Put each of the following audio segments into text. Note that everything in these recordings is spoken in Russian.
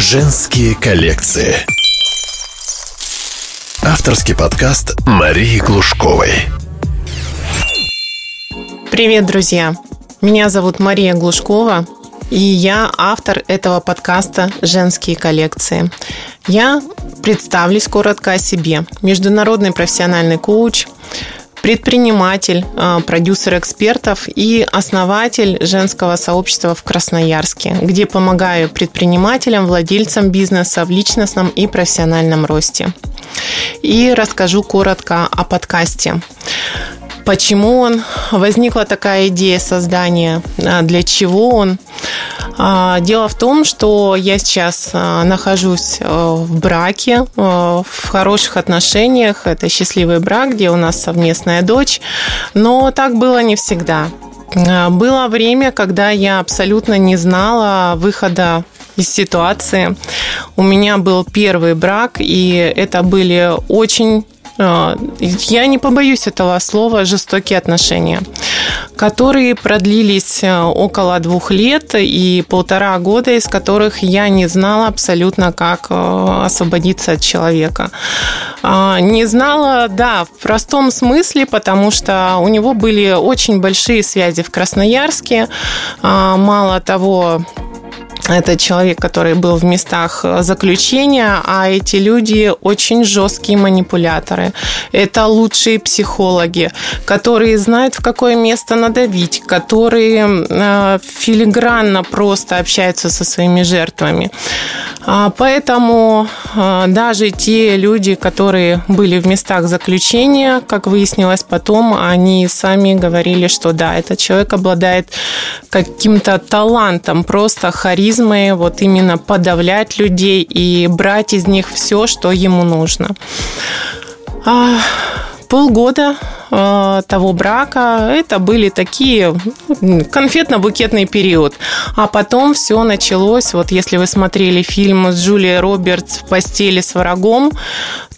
Женские коллекции. Авторский подкаст Марии Глушковой. Привет, друзья! Меня зовут Мария Глушкова, и я автор этого подкаста «Женские коллекции». Я представлюсь коротко о себе. Международный профессиональный коуч, предприниматель, а, продюсер экспертов и основатель женского сообщества в Красноярске, где помогаю предпринимателям, владельцам бизнеса в личностном и профессиональном росте. И расскажу коротко о подкасте почему он, возникла такая идея создания, а, для чего он. А, дело в том, что я сейчас а, нахожусь в браке, в хороших отношениях. Это счастливый брак, где у нас совместная дочь. Но так было не всегда. Было время, когда я абсолютно не знала выхода из ситуации. У меня был первый брак, и это были очень Э, я не побоюсь этого слова, жестокие отношения, которые продлились э, около двух лет и полтора года, из которых я не знала абсолютно, как э, освободиться от человека. Не знала, да, в простом смысле, потому что у него были очень большие связи в Красноярске. Мало того, это человек, который был в местах э, заключения, а эти люди очень жесткие манипуляторы. Это лучшие психологи, которые знают, в какое место надавить, которые э, филигранно просто общаются со своими жертвами. А, поэтому э, даже те люди, которые были в местах заключения, как выяснилось потом, они сами говорили, что да, этот человек обладает каким-то талантом, просто харизмой харизмой, вот именно подавлять людей и брать из них все, что ему нужно. Полгода а, того брака это были такие конфетно-букетный период. А потом все началось, вот если вы смотрели фильм с Джулией Робертс в постели с врагом,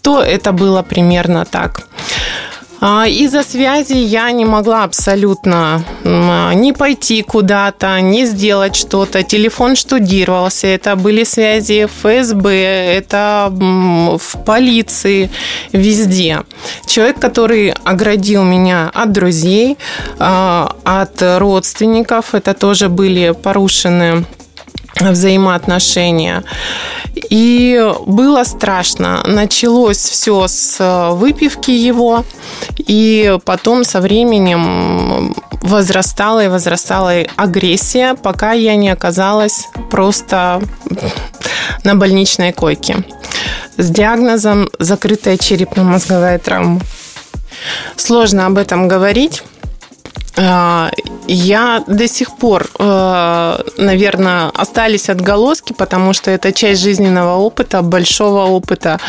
то это было примерно так. А, из-за связи я не могла абсолютно не пойти куда-то, не сделать что-то. Телефон штудировался, это были связи ФСБ, это в полиции, везде. Человек, который оградил меня от друзей, а, от родственников, это тоже были порушены взаимоотношения. И было страшно. Началось все с э, выпивки его, и потом со временем возрастала и возрастала агрессия, пока я не оказалась просто на больничной койке с диагнозом закрытая черепно-мозговая травма. Сложно об этом говорить, я до сих пор, э, наверное, остались отголоски, потому что это часть жизненного опыта, большого опыта,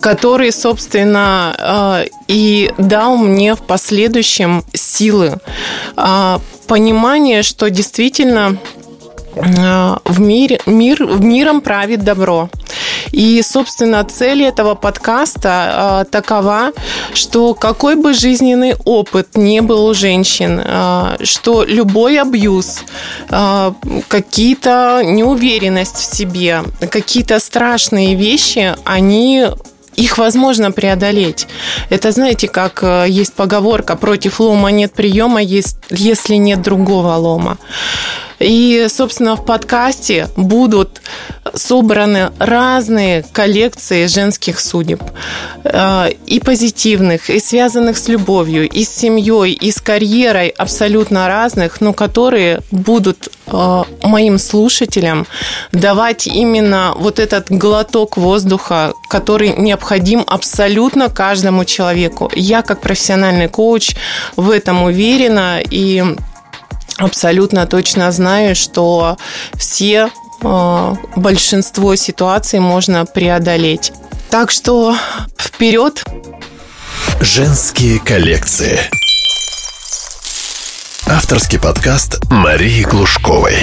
который, собственно, э, и дал мне в последующем силы, понимание, что действительно э, в мире, мир, миром правит добро. И, собственно, цель этого подкаста э, такова, что какой бы жизненный опыт не был у женщин, э, что любой абьюз, э, какие-то неуверенность в себе, какие-то страшные вещи, они их возможно преодолеть. Это, знаете, как есть поговорка «против лома нет приема, если нет другого лома». И, собственно, в подкасте будут собраны разные коллекции женских судеб. Э, и позитивных, и связанных с любовью, и с семьей, и с карьерой абсолютно разных, но которые будут э, моим слушателям давать именно вот этот глоток воздуха, который необходим абсолютно каждому человеку. Я как профессиональный коуч в этом уверена и абсолютно точно знаю, что все э, большинство ситуаций можно преодолеть. Так что вперед! Женские коллекции. Авторский подкаст Марии Глушковой.